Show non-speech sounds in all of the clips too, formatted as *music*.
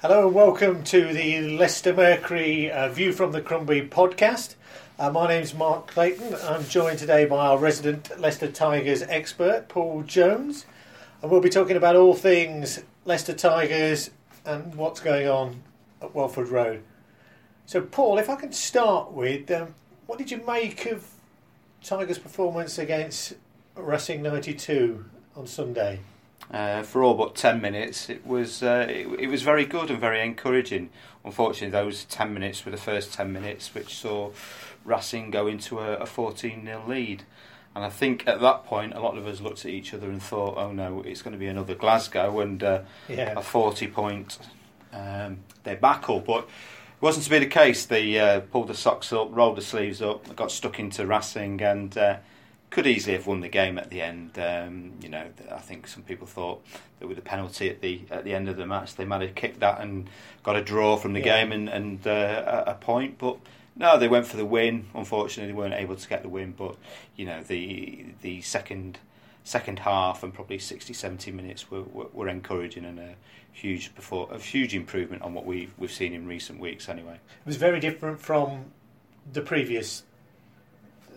Hello and welcome to the Leicester Mercury uh, View from the Crumbie podcast. Uh, my name's Mark Clayton. I'm joined today by our resident Leicester Tigers expert, Paul Jones. And we'll be talking about all things Leicester Tigers and what's going on at Welford Road. So, Paul, if I can start with um, what did you make of Tigers' performance against Racing 92 on Sunday? Uh, for all but 10 minutes, it was uh, it, it, was very good and very encouraging. Unfortunately, those 10 minutes were the first 10 minutes which saw Racing go into a, a 14 0 lead. And I think at that point, a lot of us looked at each other and thought, oh no, it's going to be another Glasgow and uh, yeah. a 40 point um, debacle. But it wasn't to be the case. They uh, pulled the socks up, rolled the sleeves up, got stuck into Racing, and uh, could easily have won the game at the end. Um, you know, I think some people thought that with the penalty at the at the end of the match, they might have kicked that and got a draw from the yeah. game and, and uh, a point. But no, they went for the win. Unfortunately, they weren't able to get the win. But you know, the the second second half and probably 60, 70 minutes were, were, were encouraging and a huge before a huge improvement on what we we've seen in recent weeks. Anyway, it was very different from the previous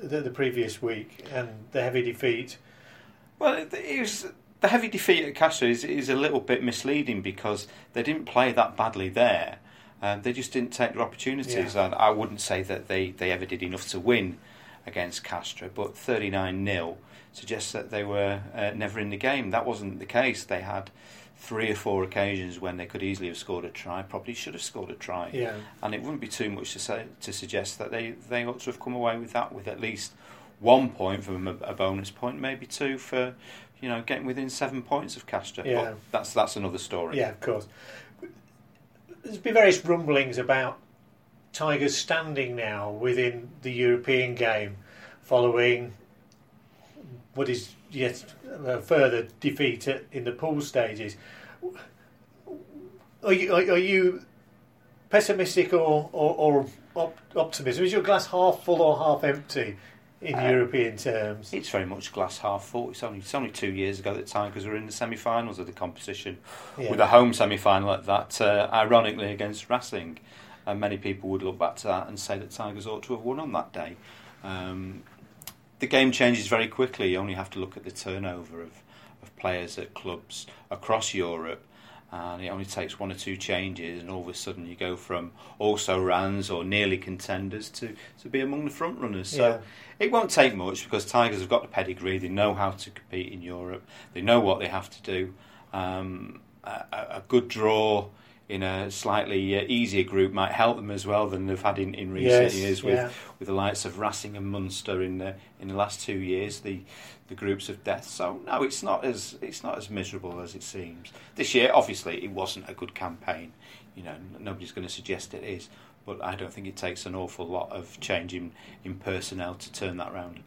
the, the previous week and the heavy defeat. Well, it was the heavy defeat at Castres is, is a little bit misleading because they didn't play that badly there. Um, they just didn't take their opportunities. Yeah. And I wouldn't say that they, they ever did enough to win against Castres, but 39 0 suggests that they were uh, never in the game. That wasn't the case. They had three or four occasions when they could easily have scored a try, probably should have scored a try. Yeah. And it wouldn't be too much to say to suggest that they, they ought to have come away with that with at least one point from a, a bonus point, maybe two for you know getting within seven points of Castres. Yeah. But that's that's another story. Yeah, of course. There's been various rumblings about Tigers standing now within the European game following what is yet a further defeat in the pool stages. Are you, are, you pessimistic or, or, or op- optimism? Is your glass half full or half empty in uh, European terms? It's very much glass half full. It's only it's only two years ago that Tigers were in the semi-finals of the competition, yeah. with a home semi-final at that, uh, ironically against Racing. And many people would look back to that and say that Tigers ought to have won on that day. Um, the game changes very quickly. You only have to look at the turnover of, of players at clubs across Europe, and it only takes one or two changes, and all of a sudden you go from also runs or nearly contenders to, to be among the front runners. So yeah. it won't take much because Tigers have got the pedigree. They know how to compete in Europe. They know what they have to do. Um, a, a good draw in a slightly uh, easier group might help them as well than they've had in, in recent yes, years with, yeah. with the likes of Racing and Munster in the in the last two years the the groups of death. So no, it's not as it's not as miserable as it seems. This year, obviously, it wasn't a good campaign. You know, nobody's going to suggest it is, but I don't think it takes an awful lot of change in, in personnel to turn that round.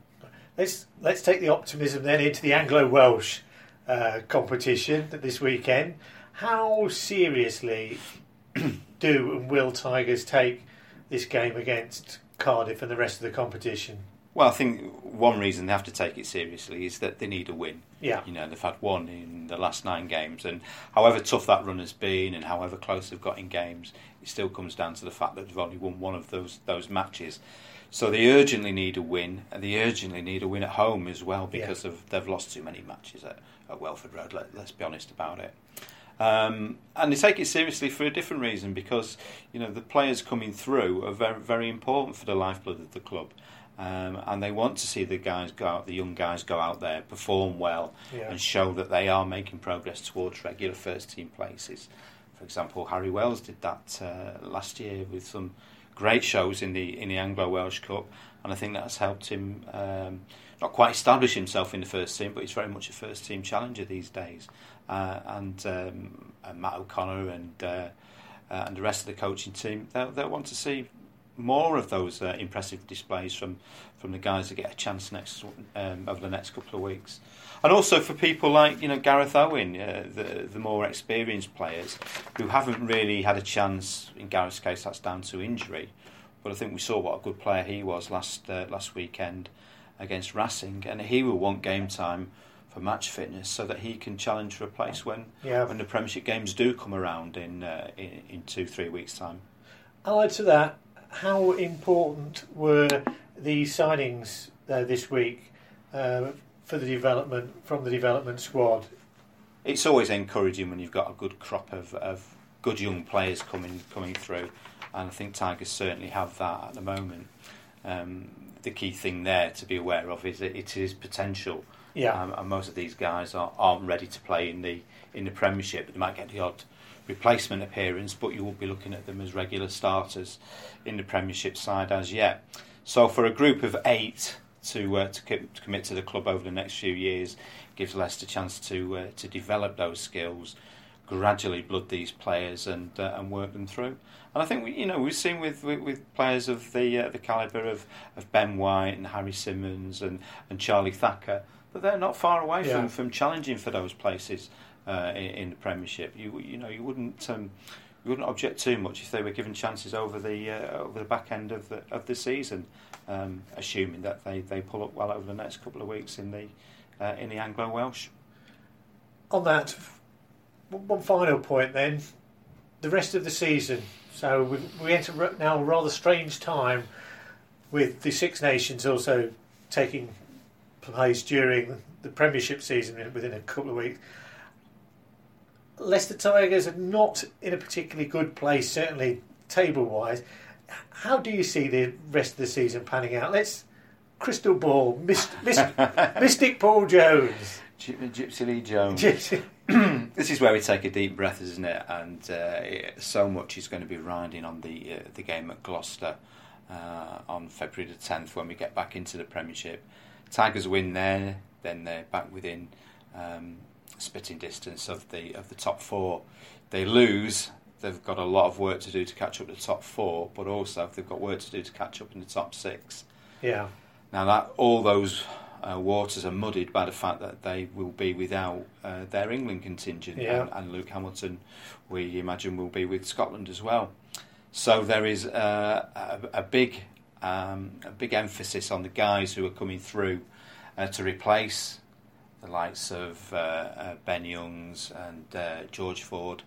Let's let's take the optimism then into the Anglo Welsh uh, competition this weekend. How seriously *clears throat* do and will Tigers take this game against Cardiff and the rest of the competition? Well, I think one reason they have to take it seriously is that they need a win. Yeah. You know, they've had one in the last nine games, and however tough that run has been, and however close they've got in games, it still comes down to the fact that they've only won one of those those matches. So they urgently need a win, and they urgently need a win at home as well because yeah. of they've lost too many matches at, at Welford Road. Let, us be honest about it. Um, and they take it seriously for a different reason because you know the players coming through are very very important for the lifeblood of the club. Um, and they want to see the guys go out, the young guys go out there, perform well, yeah. and show that they are making progress towards regular first team places. For example, Harry Wells did that uh, last year with some great shows in the in the Anglo Welsh Cup, and I think that's helped him um, not quite establish himself in the first team, but he's very much a first team challenger these days. uh, and, um, and Matt O'Connor and uh, uh, and the rest of the coaching team, they'll, they'll want to see more of those uh, impressive displays from, from the guys that get a chance next um, over the next couple of weeks. And also for people like you know Gareth Owen, uh, the the more experienced players who haven't really had a chance. In Gareth's case, that's down to injury, but I think we saw what a good player he was last uh, last weekend against Racing, and he will want game time for match fitness so that he can challenge for a place when yeah. when the Premiership games do come around in, uh, in in two three weeks time. Allied to that, how important were the signings uh, this week uh, for the development from the development squad? It's always encouraging when you've got a good crop of, of good young players coming coming through, and I think Tigers certainly have that at the moment. Um, the key thing there to be aware of is that it is potential. Yeah. Um, and most of these guys are, aren't ready to play in the in the Premiership. They might get the odd replacement appearance, but you won't be looking at them as regular starters in the Premiership side as yet. So for a group of eight to uh, to, to, commit to the club over the next few years gives Leicester a chance to uh, to develop those skills, gradually blood these players and uh, and work them through. And I think we, you know we've seen with, with, with players of the uh, the calibre of, of Ben White and Harry Simmons and, and Charlie Thacker that they're not far away yeah. from, from challenging for those places uh, in, in, the Premiership. You you know you wouldn't. Um, you wouldn't object too much if they were given chances over the uh, over the back end of the of the season, um, assuming that they, they pull up well over the next couple of weeks in the uh, in the Anglo Welsh. On that, one final point then, the rest of the season. So we we enter now a rather strange time with the Six Nations also taking place during the Premiership season within a couple of weeks. Leicester Tigers are not in a particularly good place, certainly table wise. How do you see the rest of the season panning out? Let's crystal ball, Mist, Mist, *laughs* Mystic Paul Jones. Gypsy Lee Jones. *clears throat* this is where we take a deep breath, isn't it? And uh, so much is going to be riding on the uh, the game at Gloucester uh, on February the 10th when we get back into the Premiership. Tigers win there, then they're back within um, spitting distance of the of the top four. They lose, they've got a lot of work to do to catch up to the top four, but also they've got work to do to catch up in the top six. Yeah. Now that all those uh, waters are muddied by the fact that they will be without uh, their England contingent, yeah. and, and, Luke Hamilton, we imagine, will be with Scotland as well. So there is uh, a, a, big, um, a big emphasis on the guys who are coming through uh, to replace the likes of uh, uh, Ben Youngs and uh, George Ford,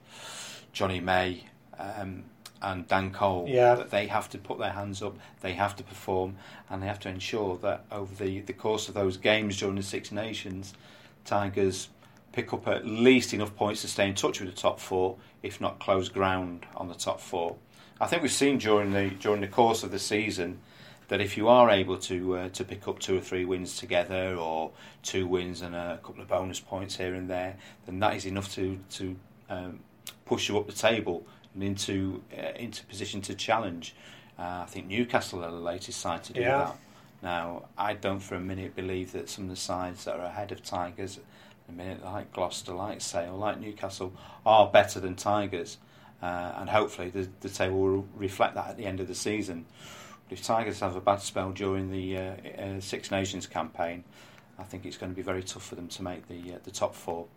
Johnny May, um, and Dan Cole. Yeah. That they have to put their hands up, they have to perform, and they have to ensure that over the, the course of those games during the Six Nations, Tigers pick up at least enough points to stay in touch with the top four, if not close ground on the top four. I think we've seen during the during the course of the season that if you are able to uh, to pick up two or three wins together, or two wins and a couple of bonus points here and there, then that is enough to to um, push you up the table and into uh, into position to challenge. Uh, I think Newcastle are the latest side to do yeah. that. Now, I don't for a minute believe that some of the sides that are ahead of Tigers, a minute like Gloucester, like Sale, like Newcastle, are better than Tigers. Uh, and hopefully the, the table will reflect that at the end of the season. If Tigers have a bad spell during the uh, uh, Six Nations campaign, I think it's going to be very tough for them to make the uh, the top four.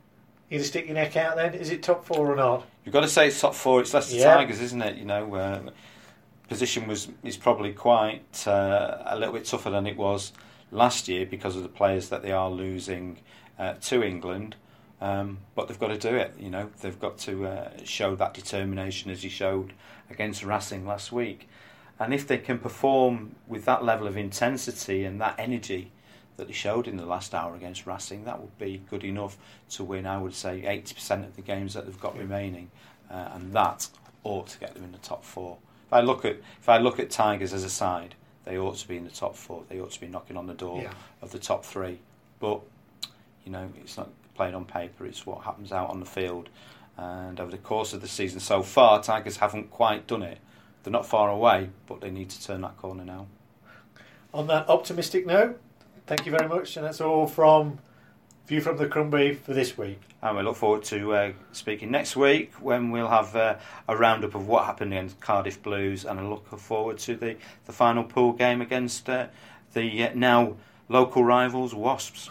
You to stick your neck out then? Is it top four or not? You've got to say it's top four. It's Leicester yeah. Tigers, isn't it? You know, uh, position was is probably quite uh, a little bit tougher than it was last year because of the players that they are losing uh, to England. Um, but they've got to do it. You know, they've got to uh, show that determination as he showed against Racing last week. And if they can perform with that level of intensity and that energy that they showed in the last hour against Racing, that would be good enough to win, I would say, 80% of the games that they've got remaining. Uh, and that ought to get them in the top four. If I look at if I look at Tigers as a side, they ought to be in the top four. They ought to be knocking on the door yeah. of the top three. But you know, it's not played on paper; it's what happens out on the field. And over the course of the season so far, Tigers haven't quite done it. They're not far away, but they need to turn that corner now. On that optimistic note, thank you very much, and that's all from View from the Crumbie for this week. And we look forward to uh, speaking next week when we'll have uh, a roundup of what happened against Cardiff Blues and I look forward to the, the final pool game against uh, the uh, now local rivals Wasps.